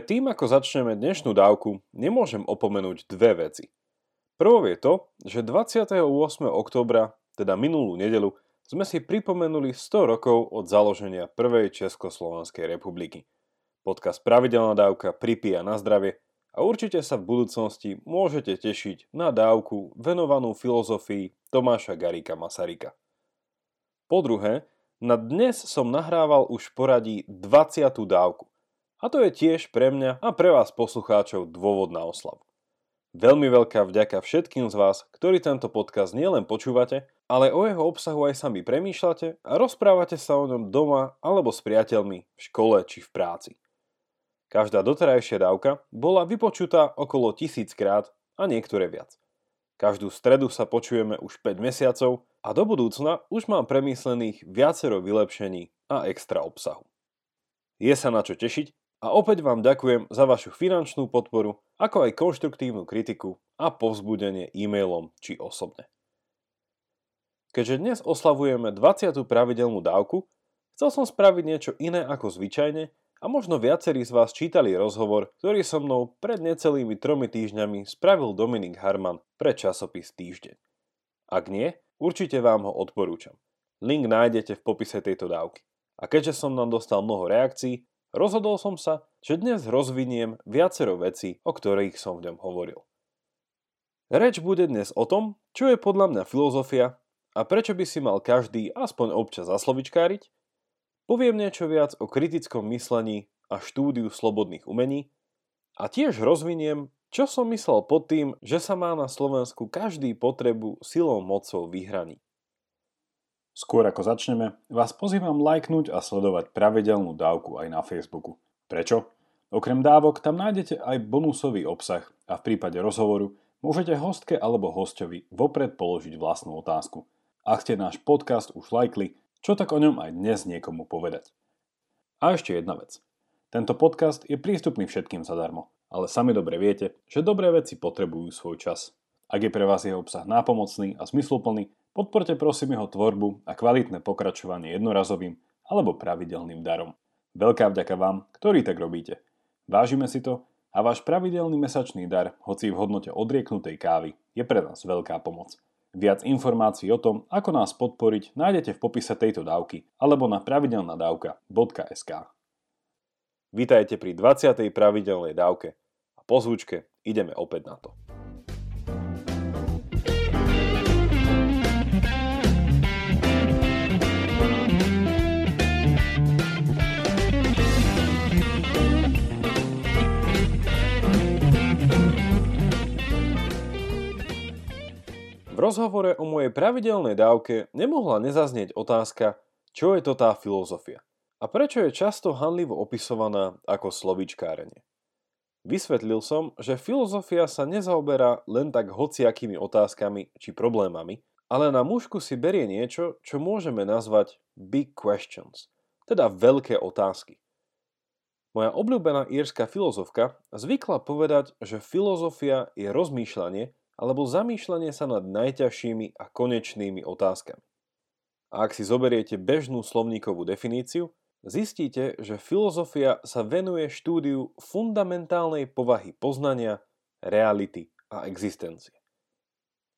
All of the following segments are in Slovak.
tým, ako začneme dnešnú dávku, nemôžem opomenúť dve veci. Prvou je to, že 28. oktobra, teda minulú nedelu, sme si pripomenuli 100 rokov od založenia prvej Československej republiky. Podcast Pravidelná dávka pripíja na zdravie a určite sa v budúcnosti môžete tešiť na dávku venovanú filozofii Tomáša Garika Masarika. Po druhé, na dnes som nahrával už poradí 20. dávku. A to je tiež pre mňa a pre vás poslucháčov dôvod na oslavu. Veľmi veľká vďaka všetkým z vás, ktorí tento podcast nielen počúvate, ale o jeho obsahu aj sami premýšľate a rozprávate sa o ňom doma alebo s priateľmi, v škole či v práci. Každá doterajšia dávka bola vypočutá okolo tisíckrát a niektoré viac. Každú stredu sa počujeme už 5 mesiacov a do budúcna už mám premyslených viacero vylepšení a extra obsahu. Je sa na čo tešiť a opäť vám ďakujem za vašu finančnú podporu, ako aj konštruktívnu kritiku a povzbudenie e-mailom či osobne. Keďže dnes oslavujeme 20. pravidelnú dávku, chcel som spraviť niečo iné ako zvyčajne a možno viacerí z vás čítali rozhovor, ktorý so mnou pred necelými tromi týždňami spravil Dominik Harman pre časopis Týždeň. Ak nie, určite vám ho odporúčam. Link nájdete v popise tejto dávky. A keďže som nám dostal mnoho reakcií, Rozhodol som sa, že dnes rozviniem viacero vecí, o ktorých som v ňom hovoril. Reč bude dnes o tom, čo je podľa mňa filozofia a prečo by si mal každý aspoň občas zaslovičkáriť, poviem niečo viac o kritickom myslení a štúdiu slobodných umení a tiež rozviniem, čo som myslel pod tým, že sa má na Slovensku každý potrebu silou mocou vyhraniť. Skôr ako začneme, vás pozývam lajknúť a sledovať pravidelnú dávku aj na Facebooku. Prečo? Okrem dávok tam nájdete aj bonusový obsah a v prípade rozhovoru môžete hostke alebo hostovi vopred položiť vlastnú otázku. Ak ste náš podcast už lajkli, čo tak o ňom aj dnes niekomu povedať. A ešte jedna vec. Tento podcast je prístupný všetkým zadarmo, ale sami dobre viete, že dobré veci potrebujú svoj čas. Ak je pre vás jeho obsah nápomocný a zmysluplný, Podporte prosím jeho tvorbu a kvalitné pokračovanie jednorazovým alebo pravidelným darom. Veľká vďaka vám, ktorí tak robíte. Vážime si to a váš pravidelný mesačný dar, hoci v hodnote odrieknutej kávy, je pre nás veľká pomoc. Viac informácií o tom, ako nás podporiť, nájdete v popise tejto dávky alebo na pravidelnadavka.sk. Vítajte pri 20. pravidelnej dávke a po zvučke ideme opäť na to. Rozhovore o mojej pravidelnej dávke nemohla nezaznieť otázka, čo je to tá filozofia a prečo je často hanlivo opisovaná ako slovičkárenie. Vysvetlil som, že filozofia sa nezaoberá len tak hociakými otázkami či problémami, ale na mužku si berie niečo, čo môžeme nazvať big questions, teda veľké otázky. Moja obľúbená írska filozofka zvykla povedať, že filozofia je rozmýšľanie, alebo zamýšľanie sa nad najťažšími a konečnými otázkami. A ak si zoberiete bežnú slovníkovú definíciu, zistíte, že filozofia sa venuje štúdiu fundamentálnej povahy poznania, reality a existencie.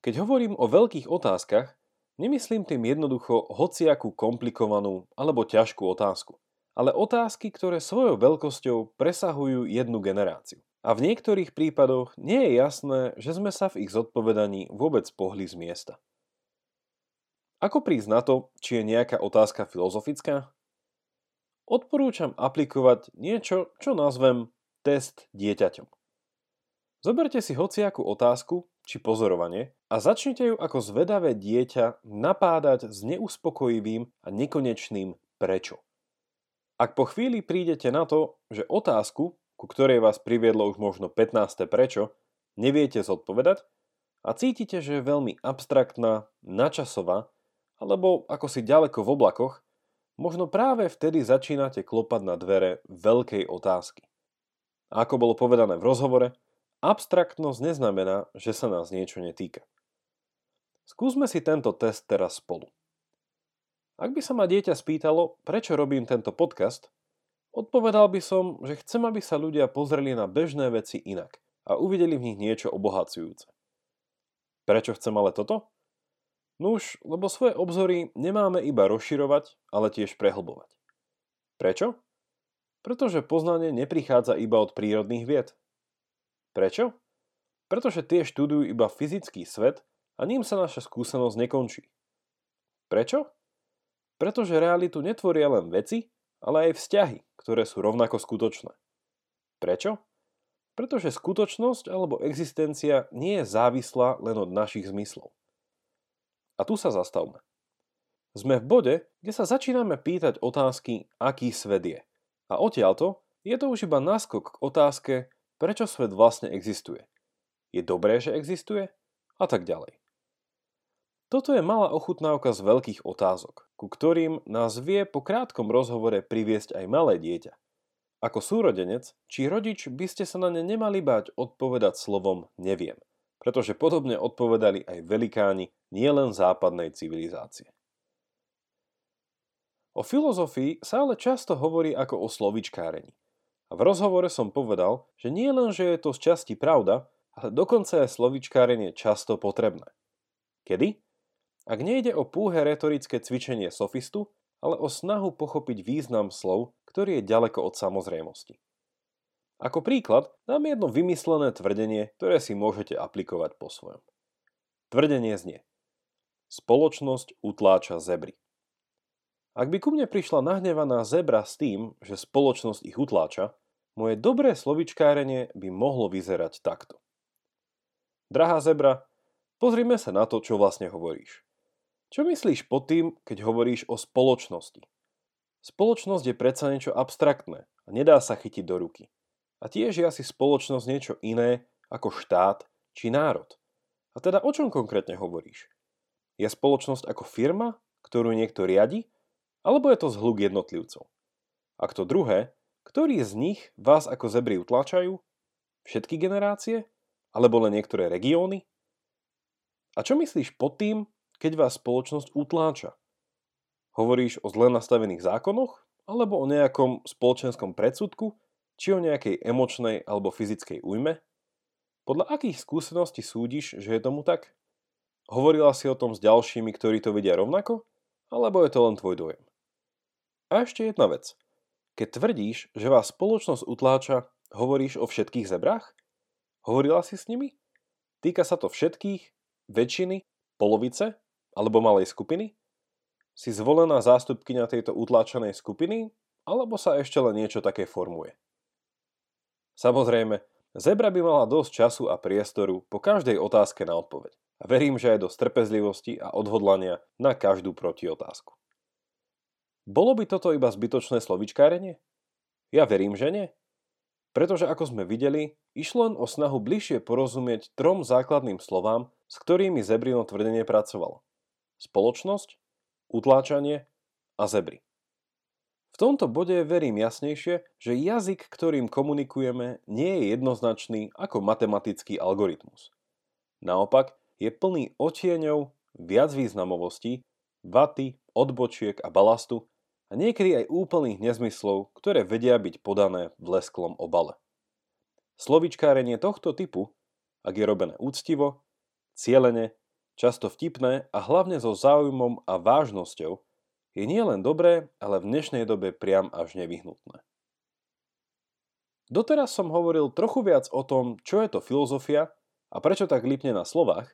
Keď hovorím o veľkých otázkach, nemyslím tým jednoducho hociakú komplikovanú alebo ťažkú otázku, ale otázky, ktoré svojou veľkosťou presahujú jednu generáciu. A v niektorých prípadoch nie je jasné, že sme sa v ich zodpovedaní vôbec pohli z miesta. Ako prísť na to, či je nejaká otázka filozofická? Odporúčam aplikovať niečo, čo nazvem test dieťaťom. Zoberte si hociakú otázku či pozorovanie a začnite ju ako zvedavé dieťa napádať s neuspokojivým a nekonečným prečo. Ak po chvíli prídete na to, že otázku, ku ktorej vás priviedlo už možno 15. prečo, neviete zodpovedať a cítite, že je veľmi abstraktná, načasová, alebo ako si ďaleko v oblakoch, možno práve vtedy začínate klopať na dvere veľkej otázky. A ako bolo povedané v rozhovore, abstraktnosť neznamená, že sa nás niečo netýka. Skúsme si tento test teraz spolu. Ak by sa ma dieťa spýtalo, prečo robím tento podcast, Odpovedal by som, že chcem, aby sa ľudia pozreli na bežné veci inak a uvideli v nich niečo obohacujúce. Prečo chcem ale toto? Nuž, lebo svoje obzory nemáme iba rozširovať, ale tiež prehlbovať. Prečo? Pretože poznanie neprichádza iba od prírodných vied. Prečo? Pretože tie študujú iba fyzický svet a ním sa naša skúsenosť nekončí. Prečo? Pretože realitu netvoria len veci, ale aj vzťahy, ktoré sú rovnako skutočné. Prečo? Pretože skutočnosť alebo existencia nie je závislá len od našich zmyslov. A tu sa zastavme. Sme v bode, kde sa začíname pýtať otázky, aký svet je. A odtiaľto je to už iba náskok k otázke, prečo svet vlastne existuje. Je dobré, že existuje? A tak ďalej. Toto je malá ochutnávka z veľkých otázok, ku ktorým nás vie po krátkom rozhovore priviesť aj malé dieťa. Ako súrodenec či rodič by ste sa na ne nemali báť odpovedať slovom neviem, pretože podobne odpovedali aj velikáni nielen západnej civilizácie. O filozofii sa ale často hovorí ako o slovičkárení. A v rozhovore som povedal, že nie len, že je to z časti pravda, ale dokonca aj slovičkárenie často potrebné. Kedy? Ak nejde o púhe retorické cvičenie sofistu, ale o snahu pochopiť význam slov, ktorý je ďaleko od samozrejmosti. Ako príklad dám jedno vymyslené tvrdenie, ktoré si môžete aplikovať po svojom. Tvrdenie znie. Spoločnosť utláča zebry. Ak by ku mne prišla nahnevaná zebra s tým, že spoločnosť ich utláča, moje dobré slovičkárenie by mohlo vyzerať takto. Drahá zebra, pozrime sa na to, čo vlastne hovoríš. Čo myslíš pod tým, keď hovoríš o spoločnosti? Spoločnosť je predsa niečo abstraktné a nedá sa chytiť do ruky. A tiež je asi spoločnosť niečo iné ako štát či národ. A teda o čom konkrétne hovoríš? Je spoločnosť ako firma, ktorú niekto riadi, alebo je to zhluk jednotlivcov? Ak to druhé, ktorý z nich vás ako zebry utláčajú? Všetky generácie? Alebo len niektoré regióny? A čo myslíš pod tým, keď vás spoločnosť utláča? Hovoríš o zle nastavených zákonoch, alebo o nejakom spoločenskom predsudku, či o nejakej emočnej alebo fyzickej újme? Podľa akých skúseností súdiš, že je tomu tak? Hovorila si o tom s ďalšími, ktorí to vidia rovnako? Alebo je to len tvoj dojem? A ešte jedna vec. Keď tvrdíš, že vás spoločnosť utláča, hovoríš o všetkých zebrách? Hovorila si s nimi? Týka sa to všetkých, väčšiny, polovice alebo malej skupiny? Si zvolená zástupkynia tejto utláčanej skupiny, alebo sa ešte len niečo také formuje? Samozrejme, zebra by mala dosť času a priestoru po každej otázke na odpoveď. A verím, že aj dosť trpezlivosti a odhodlania na každú protiotázku. Bolo by toto iba zbytočné slovičkárenie? Ja verím, že nie. Pretože ako sme videli, išlo len o snahu bližšie porozumieť trom základným slovám, s ktorými Zebrino tvrdenie pracovalo spoločnosť, utláčanie a zebry. V tomto bode verím jasnejšie, že jazyk, ktorým komunikujeme, nie je jednoznačný ako matematický algoritmus. Naopak, je plný otieňov, viacvýznamovostí, vaty, odbočiek a balastu a niekedy aj úplných nezmyslov, ktoré vedia byť podané v lesklom obale. Slovičkárenie tohto typu, ak je robené úctivo, cieľene často vtipné a hlavne so záujmom a vážnosťou, je nielen dobré, ale v dnešnej dobe priam až nevyhnutné. Doteraz som hovoril trochu viac o tom, čo je to filozofia a prečo tak lípne na slovách,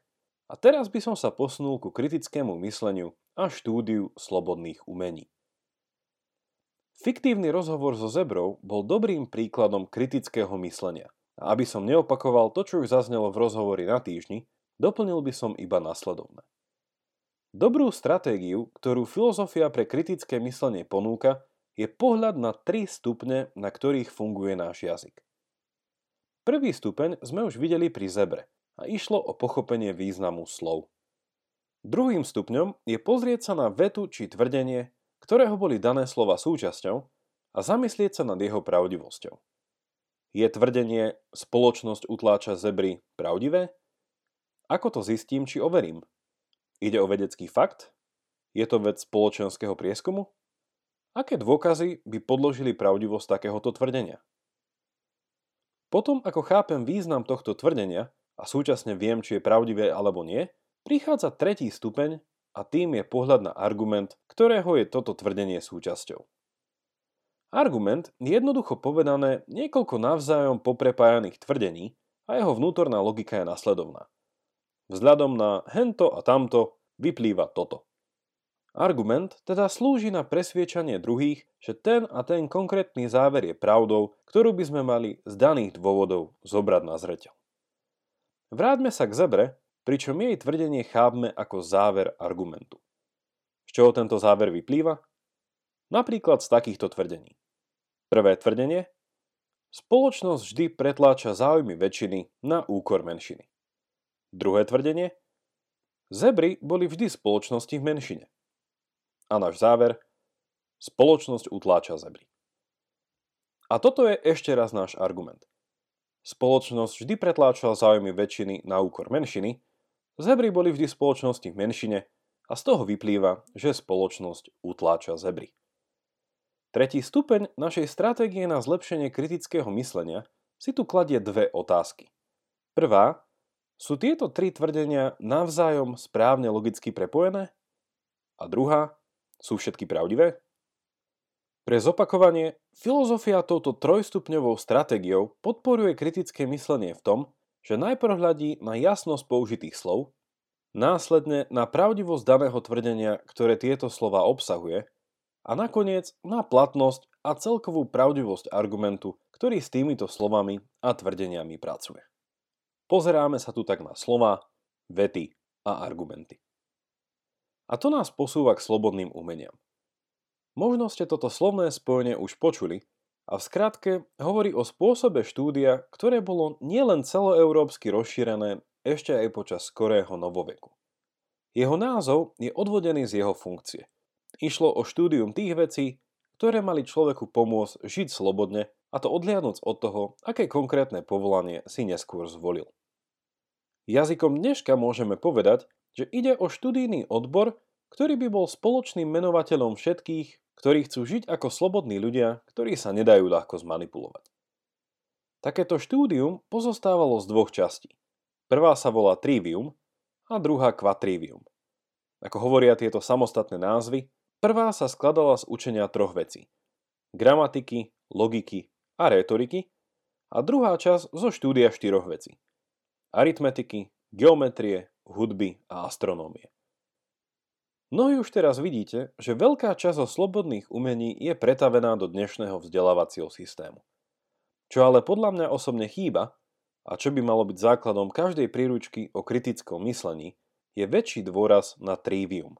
a teraz by som sa posunul ku kritickému mysleniu a štúdiu slobodných umení. Fiktívny rozhovor so zebrou bol dobrým príkladom kritického myslenia. A aby som neopakoval to, čo už zaznelo v rozhovori na týždni, Doplnil by som iba nasledovné. Dobrú stratégiu, ktorú filozofia pre kritické myslenie ponúka, je pohľad na tri stupne, na ktorých funguje náš jazyk. Prvý stupeň sme už videli pri zebre a išlo o pochopenie významu slov. Druhým stupňom je pozrieť sa na vetu či tvrdenie, ktorého boli dané slova súčasťou a zamyslieť sa nad jeho pravdivosťou. Je tvrdenie spoločnosť utláča zebry pravdivé? Ako to zistím, či overím? Ide o vedecký fakt? Je to vec spoločenského prieskumu? Aké dôkazy by podložili pravdivosť takéhoto tvrdenia? Potom, ako chápem význam tohto tvrdenia a súčasne viem, či je pravdivé alebo nie, prichádza tretí stupeň a tým je pohľad na argument, ktorého je toto tvrdenie súčasťou. Argument je jednoducho povedané niekoľko navzájom poprepájaných tvrdení a jeho vnútorná logika je nasledovná. Vzhľadom na hento a tamto vyplýva toto. Argument teda slúži na presviečanie druhých, že ten a ten konkrétny záver je pravdou, ktorú by sme mali z daných dôvodov zobrať na zreteľ. Vráťme sa k zebre, pričom jej tvrdenie chápme ako záver argumentu. Z čoho tento záver vyplýva? Napríklad z takýchto tvrdení. Prvé tvrdenie. Spoločnosť vždy pretláča záujmy väčšiny na úkor menšiny. Druhé tvrdenie. Zebry boli vždy spoločnosti v menšine. A náš záver, spoločnosť utláča zebry. A toto je ešte raz náš argument. Spoločnosť vždy pretláčala záujmy väčšiny na úkor menšiny, zebry boli vždy spoločnosti v menšine a z toho vyplýva, že spoločnosť utláča zebry. Tretí stupeň našej stratégie na zlepšenie kritického myslenia si tu kladie dve otázky. Prvá, sú tieto tri tvrdenia navzájom správne logicky prepojené? A druhá, sú všetky pravdivé? Pre zopakovanie, filozofia touto trojstupňovou stratégiou podporuje kritické myslenie v tom, že najprv hľadí na jasnosť použitých slov, následne na pravdivosť daného tvrdenia, ktoré tieto slova obsahuje, a nakoniec na platnosť a celkovú pravdivosť argumentu, ktorý s týmito slovami a tvrdeniami pracuje. Pozeráme sa tu tak na slova, vety a argumenty. A to nás posúva k slobodným umeniam. Možno ste toto slovné spojenie už počuli a v skratke hovorí o spôsobe štúdia, ktoré bolo nielen celoeurópsky rozšírené ešte aj počas skorého novoveku. Jeho názov je odvodený z jeho funkcie. Išlo o štúdium tých vecí, ktoré mali človeku pomôcť žiť slobodne a to odliadnúc od toho, aké konkrétne povolanie si neskôr zvolil. Jazykom dneška môžeme povedať, že ide o študijný odbor, ktorý by bol spoločným menovateľom všetkých, ktorí chcú žiť ako slobodní ľudia, ktorí sa nedajú ľahko zmanipulovať. Takéto štúdium pozostávalo z dvoch častí. Prvá sa volá trivium a druhá quatrivium. Ako hovoria tieto samostatné názvy, prvá sa skladala z učenia troch vecí. Gramatiky, logiky a retoriky a druhá časť zo štúdia štyroch vecí. Aritmetiky, geometrie, hudby a astronómie. Mnohí už teraz vidíte, že veľká časť zo slobodných umení je pretavená do dnešného vzdelávacieho systému. Čo ale podľa mňa osobne chýba, a čo by malo byť základom každej príručky o kritickom myslení, je väčší dôraz na trivium.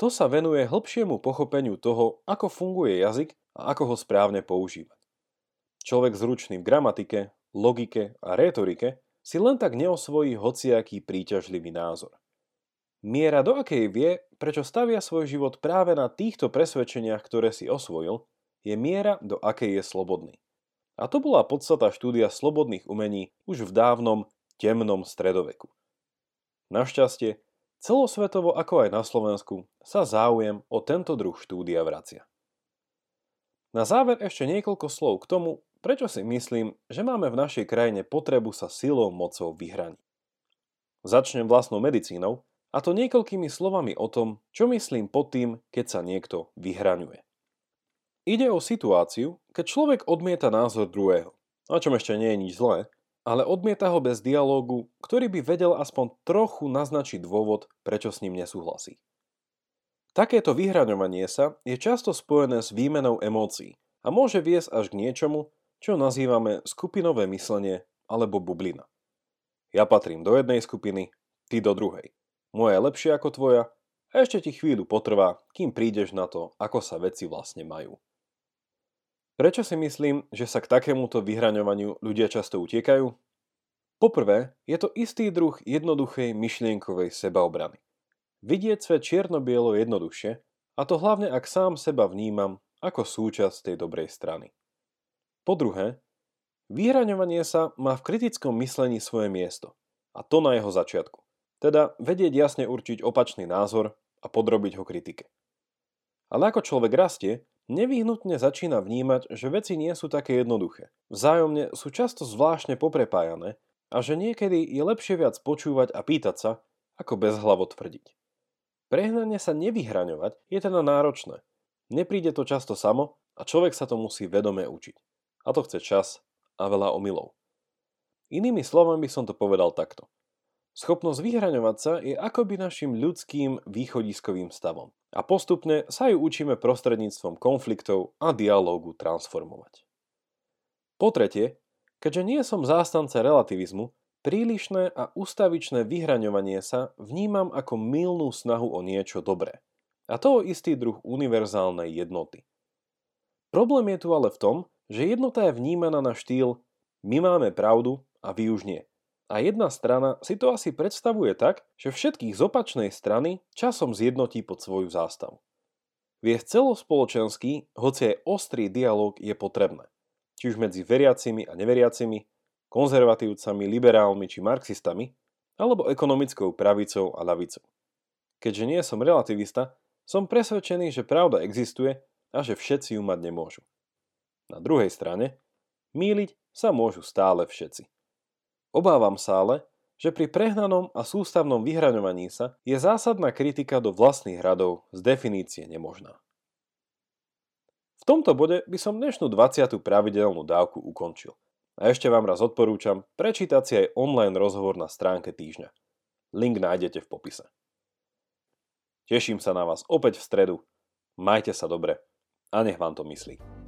To sa venuje hĺbšiemu pochopeniu toho, ako funguje jazyk a ako ho správne používať. Človek zručný v gramatike, logike a retorike si len tak neosvojí hociaký príťažlivý názor. Miera, do akej vie, prečo stavia svoj život práve na týchto presvedčeniach, ktoré si osvojil, je miera, do akej je slobodný. A to bola podstata štúdia slobodných umení už v dávnom, temnom stredoveku. Našťastie, celosvetovo ako aj na Slovensku sa záujem o tento druh štúdia vracia. Na záver ešte niekoľko slov k tomu, Prečo si myslím, že máme v našej krajine potrebu sa silou mocou vyhraniť? Začnem vlastnou medicínou, a to niekoľkými slovami o tom, čo myslím pod tým, keď sa niekto vyhraňuje. Ide o situáciu, keď človek odmieta názor druhého, na čom ešte nie je nič zlé, ale odmieta ho bez dialógu, ktorý by vedel aspoň trochu naznačiť dôvod, prečo s ním nesúhlasí. Takéto vyhraňovanie sa je často spojené s výmenou emócií a môže viesť až k niečomu, čo nazývame skupinové myslenie alebo bublina. Ja patrím do jednej skupiny, ty do druhej. Moja je lepšia ako tvoja a ešte ti chvíľu potrvá, kým prídeš na to, ako sa veci vlastne majú. Prečo si myslím, že sa k takémuto vyhraňovaniu ľudia často utiekajú? Poprvé, je to istý druh jednoduchej myšlienkovej sebaobrany. Vidieť svet čierno-bielo jednoduchšie, a to hlavne ak sám seba vnímam ako súčasť tej dobrej strany. Po druhé, vyhraňovanie sa má v kritickom myslení svoje miesto. A to na jeho začiatku. Teda vedieť jasne určiť opačný názor a podrobiť ho kritike. Ale ako človek rastie, nevyhnutne začína vnímať, že veci nie sú také jednoduché. Vzájomne sú často zvláštne poprepájané a že niekedy je lepšie viac počúvať a pýtať sa, ako bezhlavo tvrdiť. Prehnanie sa nevyhraňovať je teda náročné. Nepríde to často samo a človek sa to musí vedome učiť. A to chce čas a veľa omylov. Inými slovami by som to povedal takto. Schopnosť vyhraňovať sa je akoby našim ľudským východiskovým stavom a postupne sa ju učíme prostredníctvom konfliktov a dialógu transformovať. Po tretie, keďže nie som zástanca relativizmu, prílišné a ustavičné vyhraňovanie sa vnímam ako milnú snahu o niečo dobré. A to o istý druh univerzálnej jednoty. Problém je tu ale v tom, že jednota je vnímaná na štýl my máme pravdu a vy už nie. A jedna strana si to asi predstavuje tak, že všetkých z opačnej strany časom zjednotí pod svoju zástavu. Viesť celospoločenský, hoci aj ostrý dialog je potrebné. Či už medzi veriacimi a neveriacimi, konzervatívcami, liberálmi či marxistami, alebo ekonomickou pravicou a ľavicou. Keďže nie som relativista, som presvedčený, že pravda existuje a že všetci ju mať nemôžu. Na druhej strane, míliť sa môžu stále všetci. Obávam sa ale, že pri prehnanom a sústavnom vyhraňovaní sa je zásadná kritika do vlastných radov z definície nemožná. V tomto bode by som dnešnú 20. pravidelnú dávku ukončil. A ešte vám raz odporúčam prečítať si aj online rozhovor na stránke týždňa. Link nájdete v popise. Teším sa na vás opäť v stredu. Majte sa dobre a nech vám to myslí.